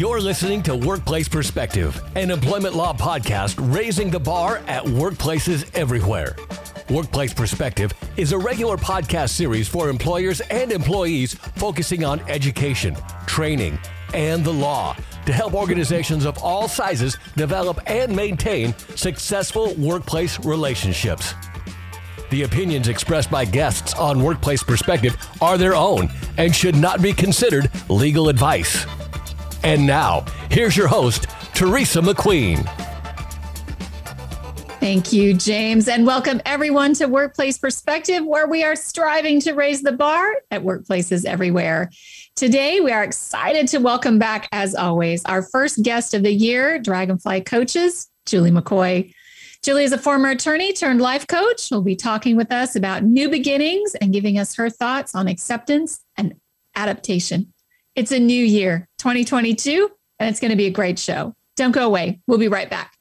You're listening to Workplace Perspective, an employment law podcast raising the bar at workplaces everywhere. Workplace Perspective is a regular podcast series for employers and employees focusing on education, training, and the law to help organizations of all sizes develop and maintain successful workplace relationships. The opinions expressed by guests on Workplace Perspective are their own and should not be considered legal advice. And now, here's your host, Teresa McQueen. Thank you, James, and welcome everyone to Workplace Perspective, where we are striving to raise the bar at workplaces everywhere. Today, we are excited to welcome back, as always, our first guest of the year, Dragonfly Coaches, Julie McCoy. Julie is a former attorney turned life coach. She'll be talking with us about new beginnings and giving us her thoughts on acceptance and adaptation. It's a new year, 2022, and it's going to be a great show. Don't go away. We'll be right back.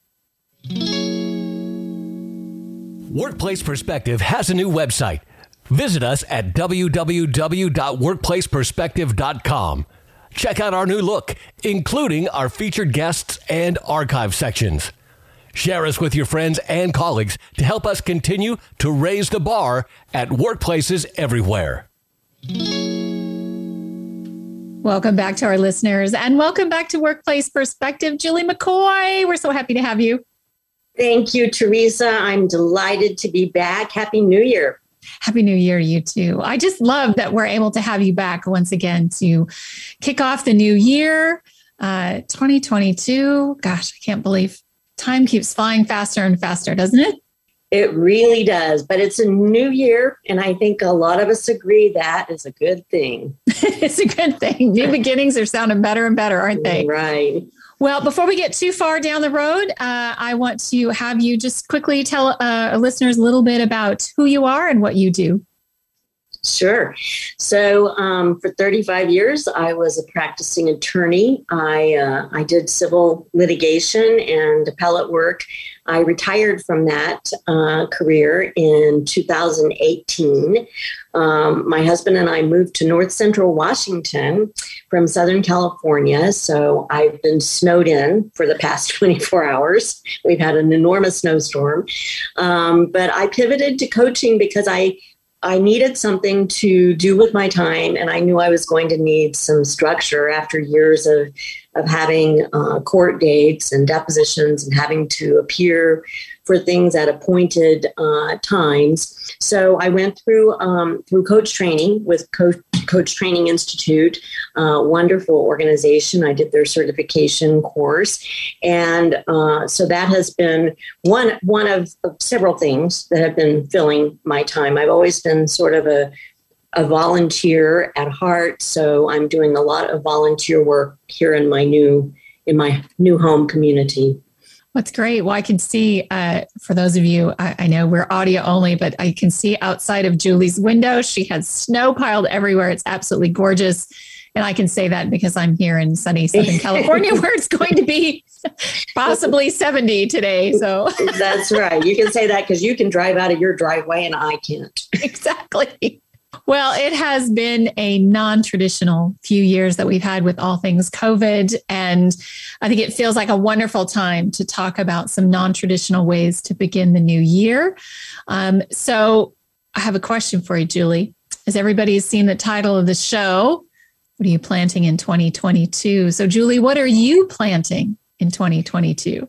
Workplace Perspective has a new website. Visit us at www.workplaceperspective.com. Check out our new look, including our featured guests and archive sections. Share us with your friends and colleagues to help us continue to raise the bar at workplaces everywhere. Welcome back to our listeners and welcome back to Workplace Perspective. Julie McCoy, we're so happy to have you. Thank you, Teresa. I'm delighted to be back. Happy New Year. Happy New Year, you too. I just love that we're able to have you back once again to kick off the new year, uh, 2022. Gosh, I can't believe time keeps flying faster and faster, doesn't it? It really does. But it's a new year. And I think a lot of us agree that is a good thing. it's a good thing. New beginnings are sounding better and better, aren't they? Right. Well, before we get too far down the road, uh, I want to have you just quickly tell uh, listeners a little bit about who you are and what you do. Sure. So, um, for 35 years, I was a practicing attorney. I uh, I did civil litigation and appellate work. I retired from that uh, career in 2018. Um, my husband and I moved to North Central Washington from Southern California. So I've been snowed in for the past 24 hours. We've had an enormous snowstorm. Um, but I pivoted to coaching because I I needed something to do with my time, and I knew I was going to need some structure after years of of having uh, court dates and depositions and having to appear for things at appointed uh, times. So I went through um, through coach training with Coach, coach Training Institute, uh, wonderful organization. I did their certification course, and uh, so that has been one one of, of several things that have been filling my time. I've always been sort of a a volunteer at heart, so I'm doing a lot of volunteer work here in my new in my new home community. That's great. Well, I can see uh, for those of you, I, I, know we're audio only, but I can see outside of Julie's window, she has snow piled everywhere. It's absolutely gorgeous. And I can say that because I'm here in sunny Southern California where it's going to be possibly 70 today. So that's right. You can say that because you can drive out of your driveway and I can't. Exactly. Well, it has been a non traditional few years that we've had with all things COVID. And I think it feels like a wonderful time to talk about some non traditional ways to begin the new year. Um, so I have a question for you, Julie. As everybody has seen the title of the show, what are you planting in 2022? So, Julie, what are you planting in 2022?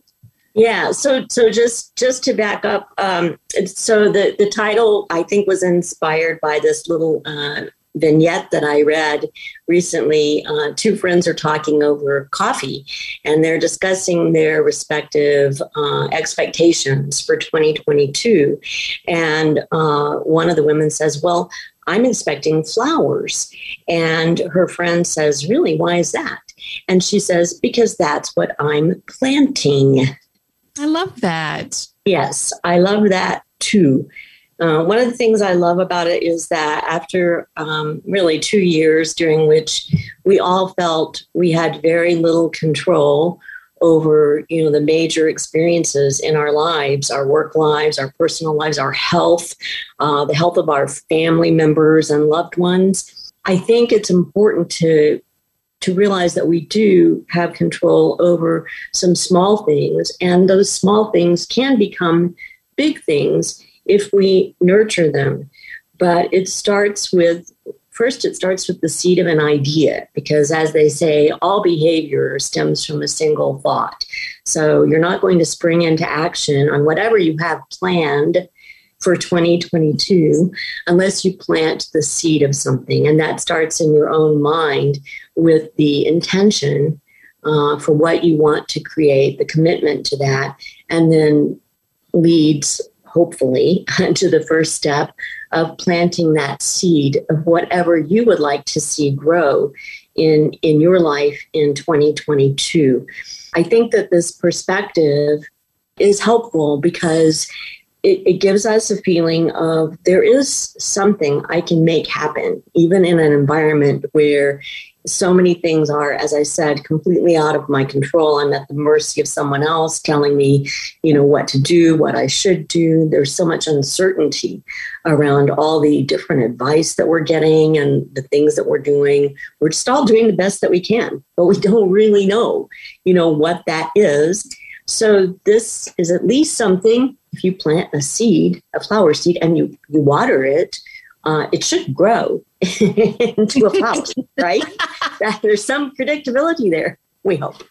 Yeah, so so just just to back up, um, so the the title I think was inspired by this little uh, vignette that I read recently. Uh, two friends are talking over coffee, and they're discussing their respective uh, expectations for 2022. And uh, one of the women says, "Well." I'm expecting flowers. And her friend says, Really? Why is that? And she says, Because that's what I'm planting. I love that. Yes, I love that too. Uh, one of the things I love about it is that after um, really two years during which we all felt we had very little control over you know the major experiences in our lives our work lives our personal lives our health uh, the health of our family members and loved ones i think it's important to to realize that we do have control over some small things, and those small things can become big things if we nurture them. But it starts with first, it starts with the seed of an idea, because as they say, all behavior stems from a single thought. So you're not going to spring into action on whatever you have planned for 2022 unless you plant the seed of something. And that starts in your own mind with the intention uh, for what you want to create, the commitment to that, and then leads, hopefully, to the first step of planting that seed of whatever you would like to see grow in, in your life in 2022. I think that this perspective is helpful because it, it, gives us a feeling of there is something I can make happen, even in an environment where so many things are, as I said, completely out of my control. I'm at the mercy of someone else telling me, you know, what to do, what I should do. There's so much uncertainty around all the different advice that we're getting and the things that we're doing. We're just all doing the best that we can, but we don't really know, you know, what that is. So this is at least something. If you plant a seed, a flower seed, and you, you water it, uh, it should grow into a flower, right? There's some predictability there. We hope.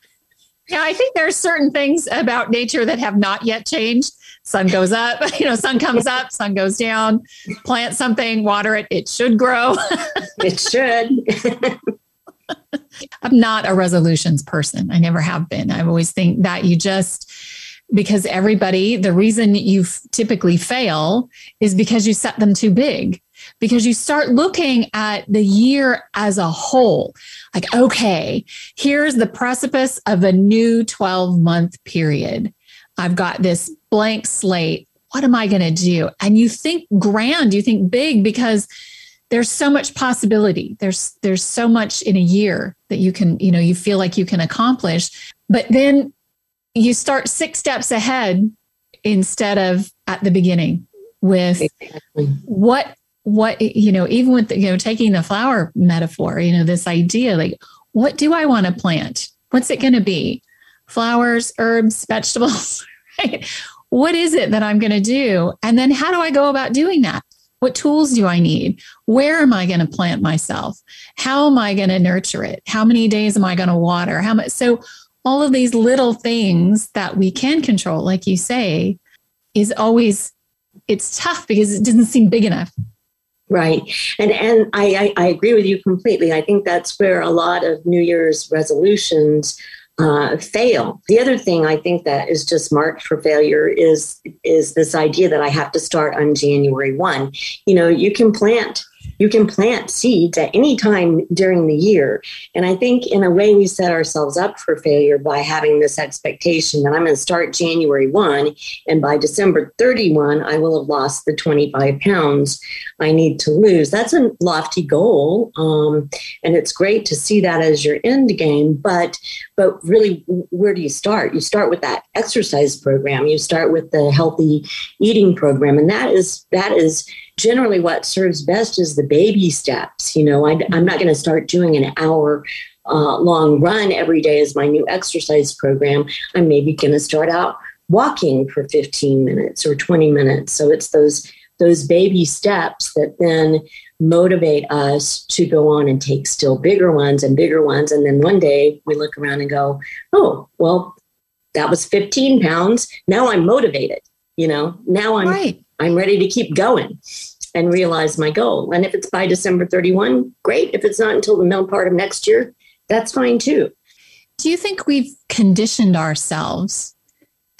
Yeah, I think there are certain things about nature that have not yet changed. Sun goes up, you know, sun comes up, sun goes down. Plant something, water it, it should grow. it should. I'm not a resolutions person. I never have been. I always think that you just, because everybody, the reason you typically fail is because you set them too big. Because you start looking at the year as a whole. Like, okay, here's the precipice of a new 12 month period. I've got this blank slate. What am I going to do? And you think grand, you think big because there's so much possibility there's there's so much in a year that you can you know you feel like you can accomplish but then you start six steps ahead instead of at the beginning with exactly. what what you know even with the, you know taking the flower metaphor you know this idea like what do i want to plant what's it going to be flowers herbs vegetables right what is it that i'm going to do and then how do i go about doing that what tools do I need? Where am I going to plant myself? How am I going to nurture it? How many days am I going to water? How much? So, all of these little things that we can control, like you say, is always it's tough because it doesn't seem big enough. Right. And and I, I, I agree with you completely. I think that's where a lot of New Year's resolutions uh, fail. The other thing I think that is just marked for failure is is this idea that I have to start on January one. You know, you can plant you can plant seeds at any time during the year. And I think in a way we set ourselves up for failure by having this expectation that I'm going to start January 1 and by December 31 I will have lost the 25 pounds I need to lose. That's a lofty goal. Um, and it's great to see that as your end game, but but really where do you start? You start with that exercise program. You start with the healthy eating program and that is that is generally what serves best is the baby steps. You know, I, am not going to start doing an hour uh, long run every day as my new exercise program. I'm maybe going to start out walking for 15 minutes or 20 minutes. So it's those those baby steps that then motivate us to go on and take still bigger ones and bigger ones. And then one day we look around and go, oh, well, that was 15 pounds. Now I'm motivated. You know, now I'm right. I'm ready to keep going and realize my goal. And if it's by December 31, great. If it's not until the middle part of next year, that's fine too. Do you think we've conditioned ourselves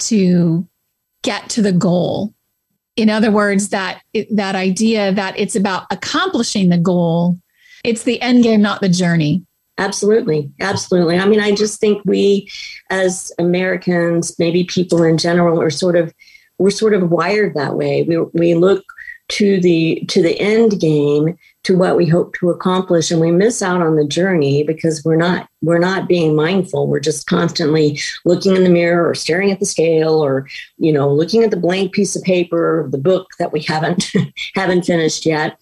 to get to the goal? In other words, that that idea that it's about accomplishing the goal, it's the end game, not the journey. Absolutely. Absolutely. I mean, I just think we as Americans, maybe people in general, are sort of we're sort of wired that way. We we look to the to the end game to what we hope to accomplish. And we miss out on the journey because we're not we're not being mindful. We're just constantly looking in the mirror or staring at the scale or you know looking at the blank piece of paper the book that we haven't haven't finished yet.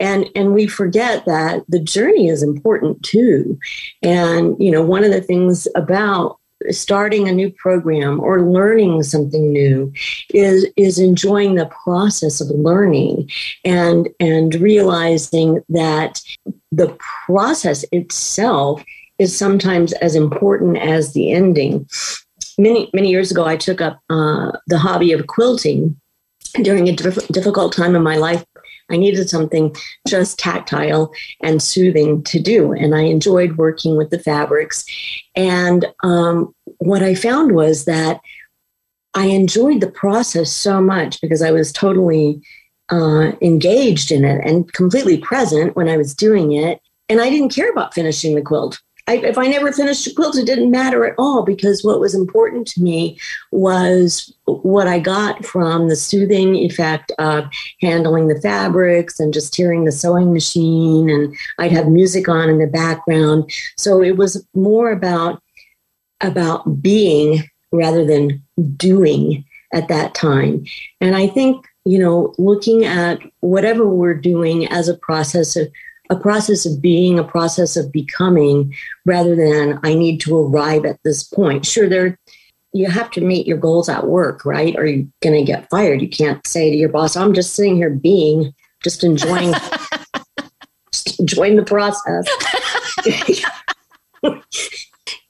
And and we forget that the journey is important too. And you know one of the things about starting a new program or learning something new is is enjoying the process of learning and and realizing that the process itself is sometimes as important as the ending. Many many years ago i took up uh, the hobby of quilting during a diff- difficult time in my life I needed something just tactile and soothing to do. And I enjoyed working with the fabrics. And um, what I found was that I enjoyed the process so much because I was totally uh, engaged in it and completely present when I was doing it. And I didn't care about finishing the quilt. I, if I never finished a quilt, it didn't matter at all because what was important to me was what I got from the soothing effect of handling the fabrics and just hearing the sewing machine. And I'd have music on in the background. So it was more about about being rather than doing at that time. And I think, you know, looking at whatever we're doing as a process of a process of being, a process of becoming, rather than I need to arrive at this point. Sure, there you have to meet your goals at work, right? Or you're going to get fired. You can't say to your boss, "I'm just sitting here being, just enjoying, just enjoying the process."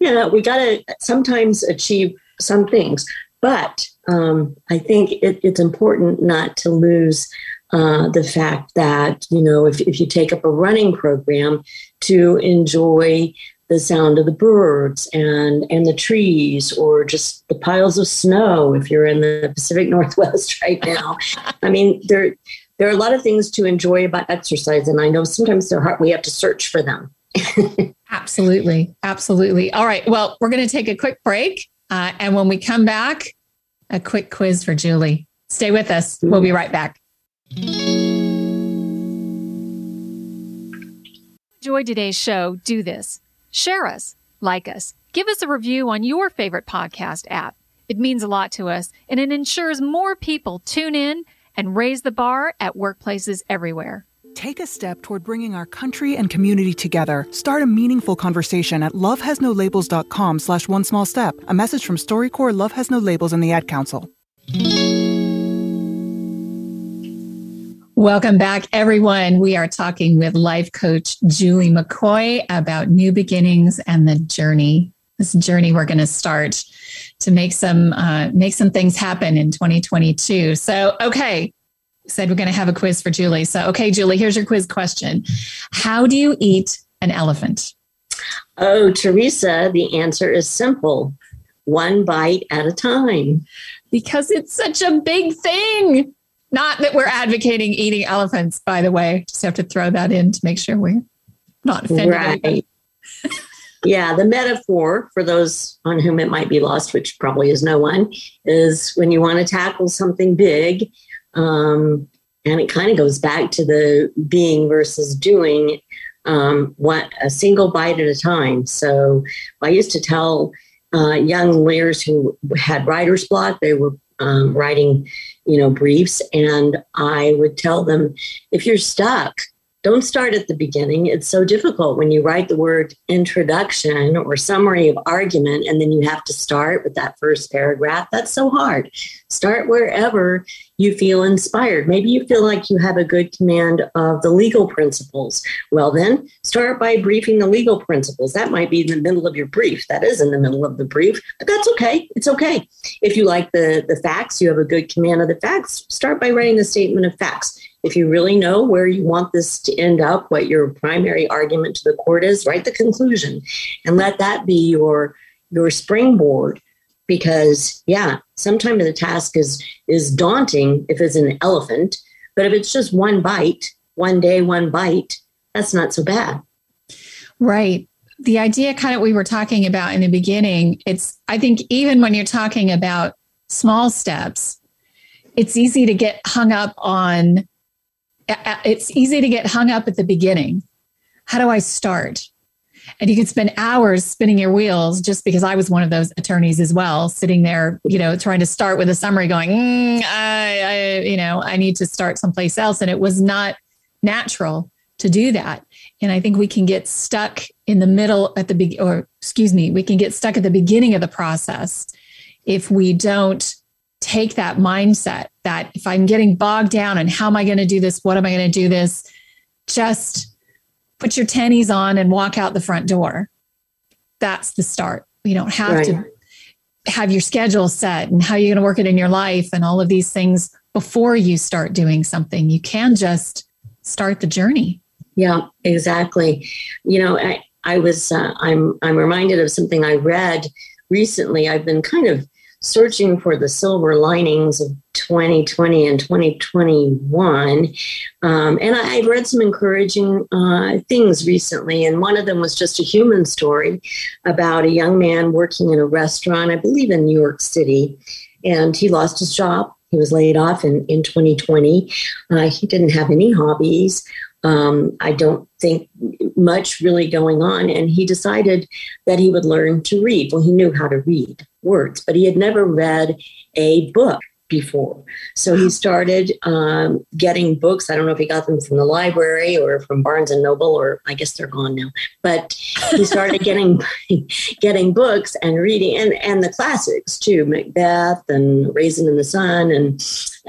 yeah, we got to sometimes achieve some things, but um, I think it, it's important not to lose uh, the fact that, you know, if, if you take up a running program to enjoy the sound of the birds and and the trees or just the piles of snow if you're in the Pacific Northwest right now. I mean, there there are a lot of things to enjoy about exercise and I know sometimes they're hard we have to search for them. absolutely. Absolutely. All right. Well, we're going to take a quick break uh, and when we come back, a quick quiz for Julie. Stay with us. We'll be right back. Enjoy today's show, do this. Share us, like us, give us a review on your favorite podcast app. It means a lot to us and it ensures more people tune in and raise the bar at workplaces everywhere. Take a step toward bringing our country and community together. Start a meaningful conversation at lovehasnolabels.com slash one small step. A message from StoryCorps Love Has No Labels and the Ad Council. Welcome back, everyone. We are talking with life coach Julie McCoy about new beginnings and the journey. This journey we're going to start to make some uh, make some things happen in 2022. So, okay, said we're going to have a quiz for Julie. So, okay, Julie, here's your quiz question: How do you eat an elephant? Oh, Teresa, the answer is simple: one bite at a time. Because it's such a big thing. Not that we're advocating eating elephants, by the way. Just have to throw that in to make sure we're not offended. Right. yeah, the metaphor for those on whom it might be lost, which probably is no one, is when you want to tackle something big. Um, and it kind of goes back to the being versus doing um, what a single bite at a time. So I used to tell uh, young lawyers who had writer's block, they were um, writing you know, briefs. And I would tell them, if you're stuck, don't start at the beginning. It's so difficult when you write the word introduction or summary of argument and then you have to start with that first paragraph. That's so hard. Start wherever you feel inspired. Maybe you feel like you have a good command of the legal principles. Well, then start by briefing the legal principles. That might be in the middle of your brief. That is in the middle of the brief, but that's okay. It's okay. If you like the, the facts, you have a good command of the facts, start by writing the statement of facts. If you really know where you want this to end up, what your primary argument to the court is, write the conclusion and let that be your your springboard because yeah sometimes the task is is daunting if it's an elephant but if it's just one bite one day one bite that's not so bad. Right. The idea kind of we were talking about in the beginning it's i think even when you're talking about small steps it's easy to get hung up on it's easy to get hung up at the beginning. How do i start and you can spend hours spinning your wheels just because I was one of those attorneys as well, sitting there, you know, trying to start with a summary, going, mm, I, I, you know, I need to start someplace else, and it was not natural to do that. And I think we can get stuck in the middle at the big, or excuse me, we can get stuck at the beginning of the process if we don't take that mindset that if I'm getting bogged down and how am I going to do this? What am I going to do this? Just put your tennies on and walk out the front door. That's the start. You don't have right. to have your schedule set and how you're going to work it in your life and all of these things before you start doing something. You can just start the journey. Yeah, exactly. You know, I, I was uh, I'm I'm reminded of something I read recently. I've been kind of searching for the silver linings of 2020 and 2021. Um, and I, have read some encouraging uh, things recently. And one of them was just a human story about a young man working in a restaurant, I believe in New York City. And he lost his job. He was laid off in, in 2020. Uh, he didn't have any hobbies. Um, I don't think much really going on. And he decided that he would learn to read. Well, he knew how to read words, but he had never read a book before. So he started um, getting books. I don't know if he got them from the library or from Barnes and Noble, or I guess they're gone now. But he started getting getting books and reading, and and the classics too, Macbeth and Raisin in the Sun, and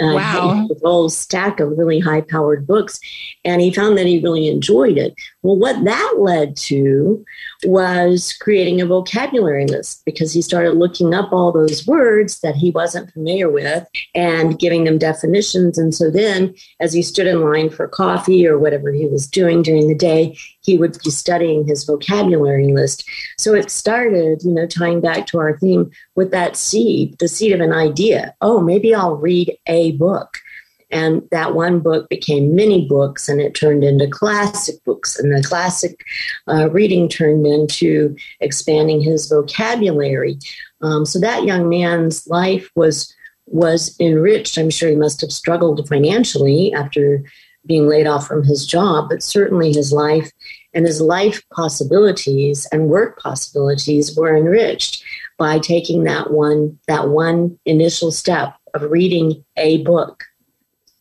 uh, wow. a whole stack of really high powered books. And he found that he really enjoyed it. Well, what that led to was creating a vocabulary list because he started looking up all those words that he wasn't familiar with and giving them definitions. And so then, as he stood in line for coffee or whatever he was doing during the day, he would be studying his vocabulary list. So it started, you know, tying back to our theme with that seed, the seed of an idea. Oh, maybe I'll read a book. And that one book became many books and it turned into classic books. And the classic uh, reading turned into expanding his vocabulary. Um, so that young man's life was was enriched. I'm sure he must have struggled financially after being laid off from his job, but certainly his life and his life possibilities and work possibilities were enriched by taking that one that one initial step of reading a book.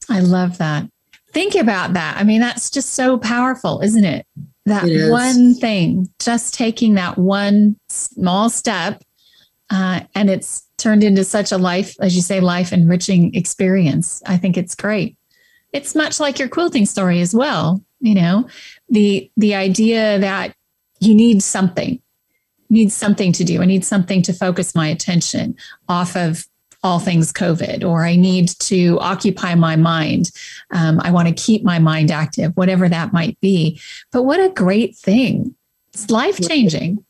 I love that. Think about that. I mean, that's just so powerful, isn't it? That it one thing, just taking that one small step, uh, and it's turned into such a life, as you say, life enriching experience. I think it's great. It's much like your quilting story as well. You know, the the idea that you need something, need something to do. I need something to focus my attention off of all things COVID, or I need to occupy my mind. Um, I want to keep my mind active, whatever that might be. But what a great thing! It's life changing.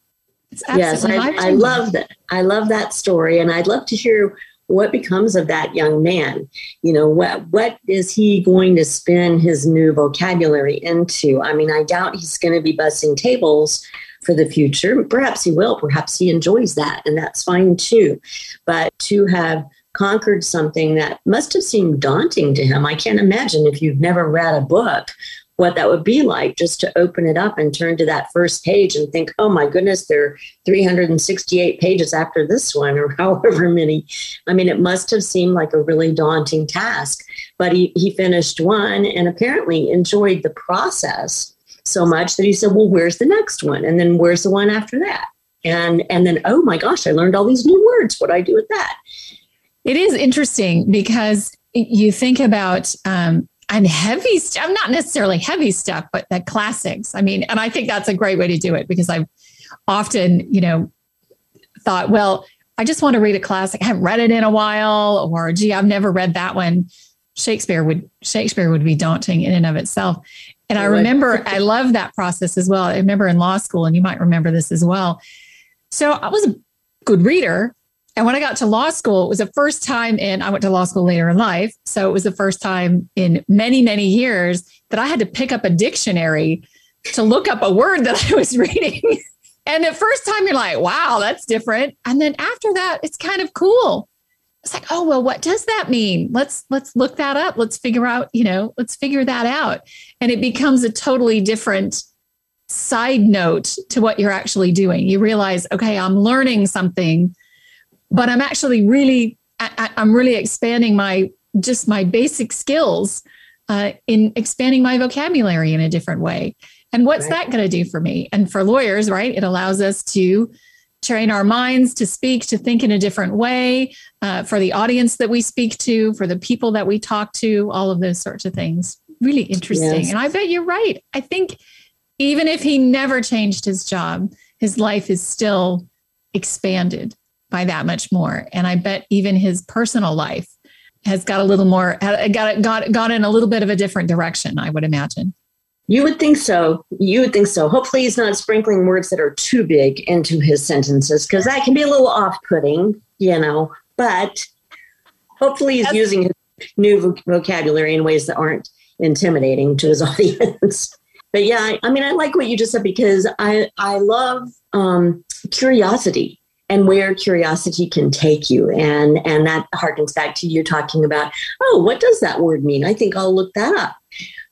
yes, I, I love that. I love that story, and I'd love to hear what becomes of that young man you know what what is he going to spin his new vocabulary into i mean i doubt he's going to be bussing tables for the future perhaps he will perhaps he enjoys that and that's fine too but to have conquered something that must have seemed daunting to him i can't imagine if you've never read a book what that would be like just to open it up and turn to that first page and think, oh my goodness, there are 368 pages after this one, or however many. I mean, it must have seemed like a really daunting task. But he, he finished one and apparently enjoyed the process so much that he said, well, where's the next one? And then where's the one after that? And and then, oh my gosh, I learned all these new words. What do I do with that? It is interesting because you think about um, and heavy I'm not necessarily heavy stuff, but the classics. I mean, and I think that's a great way to do it because I've often, you know, thought, well, I just want to read a classic. I haven't read it in a while, or gee, I've never read that one. Shakespeare would Shakespeare would be daunting in and of itself. And I remember I love that process as well. I remember in law school, and you might remember this as well. So I was a good reader, and when I got to law school, it was the first time in, I went to law school later in life. So it was the first time in many, many years that I had to pick up a dictionary to look up a word that I was reading. and the first time you're like, wow, that's different. And then after that, it's kind of cool. It's like, oh, well, what does that mean? Let's let's look that up. Let's figure out, you know, let's figure that out. And it becomes a totally different side note to what you're actually doing. You realize, okay, I'm learning something but I'm actually really, I, am really expanding my just my basic skills uh, in expanding my vocabulary in a different way. And what's right. that going to do for me? And for lawyers, right? It allows us to train our minds to speak, to think in a different way uh, for the audience that we speak to, for the people that we talk to, all of those sorts of things. Really interesting. Yes. And I bet you're right. I think even if he never changed his job, his life is still expanded by that much more. And I bet even his personal life has got a little more, got, got, got in a little bit of a different direction, I would imagine. You would think so. You would think so. Hopefully, he's not sprinkling words that are too big into his sentences because that can be a little off putting, you know. But hopefully, he's using his new vocabulary in ways that aren't intimidating to his audience. but yeah, I, I, mean, I like what you just said because I, I love um, curiosity and where curiosity can take you. And, and that harkens back to you talking about, oh, what does that word mean? I think I'll look that up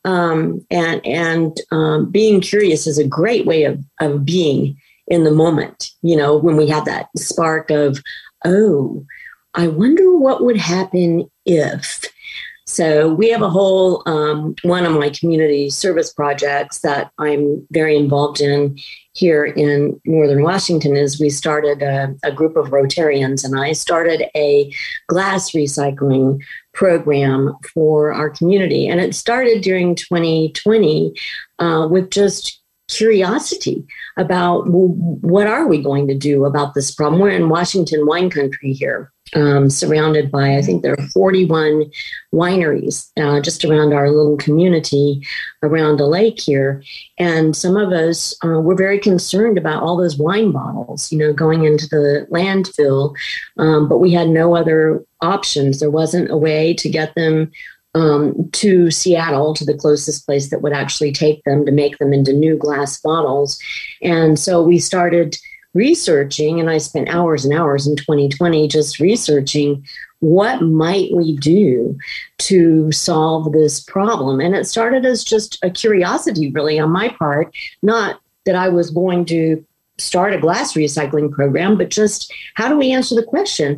um, and and um, being curious is a great way of of being in the moment. You know, when we have that spark of, oh, I wonder what would happen if. So we have a whole um, one of my community service projects that I'm very involved in here in Northern Washington is we started a, a, group of Rotarians and I started a glass recycling program for our community. And it started during 2020 uh, with just curiosity about well, what are we going to do about this problem. We're in Washington wine country here um, surrounded by, I think there are 41 wineries uh, just around our little community around the lake here. And some of us uh, were very concerned about all those wine bottles, you know, going into the landfill. Um, but we had no other options. There wasn't a way to get them um, to Seattle, to the closest place that would actually take them to make them into new glass bottles. And so we started researching, and I spent hours and hours in 2020 just researching what might we do to solve this problem. And it started as just a curiosity, really, on my part, not that I was going to start a glass recycling program, but just how do we answer the question?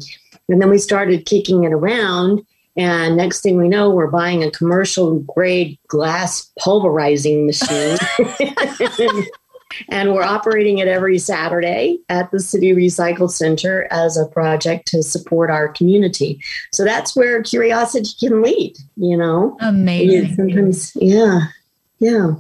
And then we started kicking it around. And next thing we know, we're buying a commercial grade glass pulverizing machine. And we're operating it every Saturday at the City Recycle Center as a project to support our community. So that's where curiosity can lead, you know? Amazing. Sometimes, yeah, yeah.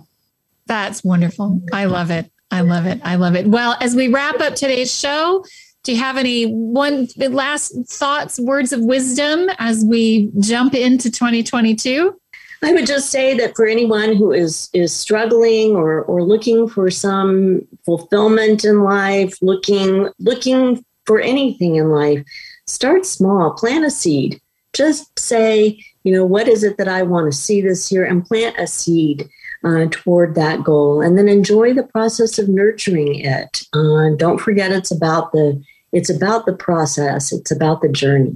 That's wonderful. I love it. I love it. I love it. Well, as we wrap up today's show, do you have any one last thoughts, words of wisdom as we jump into 2022? I would just say that for anyone who is is struggling or or looking for some fulfillment in life, looking looking for anything in life, start small, plant a seed. Just say, you know, what is it that I want to see this year and plant a seed uh, toward that goal and then enjoy the process of nurturing it. Uh, don't forget it's about the it's about the process, it's about the journey.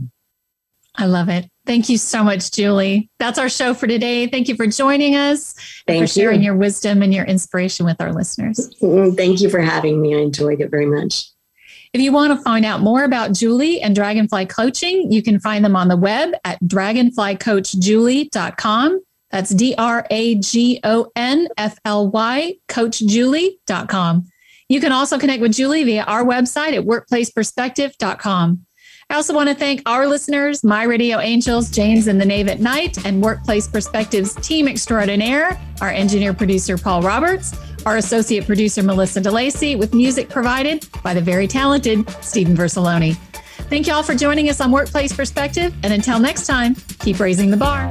I love it. Thank you so much, Julie. That's our show for today. Thank you for joining us Thank you for sharing your wisdom and your inspiration with our listeners. Mm, thank you for having me. I enjoyed it very much. If you want to find out more about Julie and Dragonfly Coaching, you can find them on the web at dragonflycoachjulie.com. That's D R A G O N F L Y, coachjulie.com. You can also connect with Julie via our website at workplaceperspective.com. I also want to thank our listeners, My Radio Angels, James and the Knave at Night, and Workplace Perspectives team extraordinaire, our engineer producer, Paul Roberts, our associate producer, Melissa DeLacy, with music provided by the very talented Stephen Versaloni. Thank you all for joining us on Workplace Perspective. And until next time, keep raising the bar.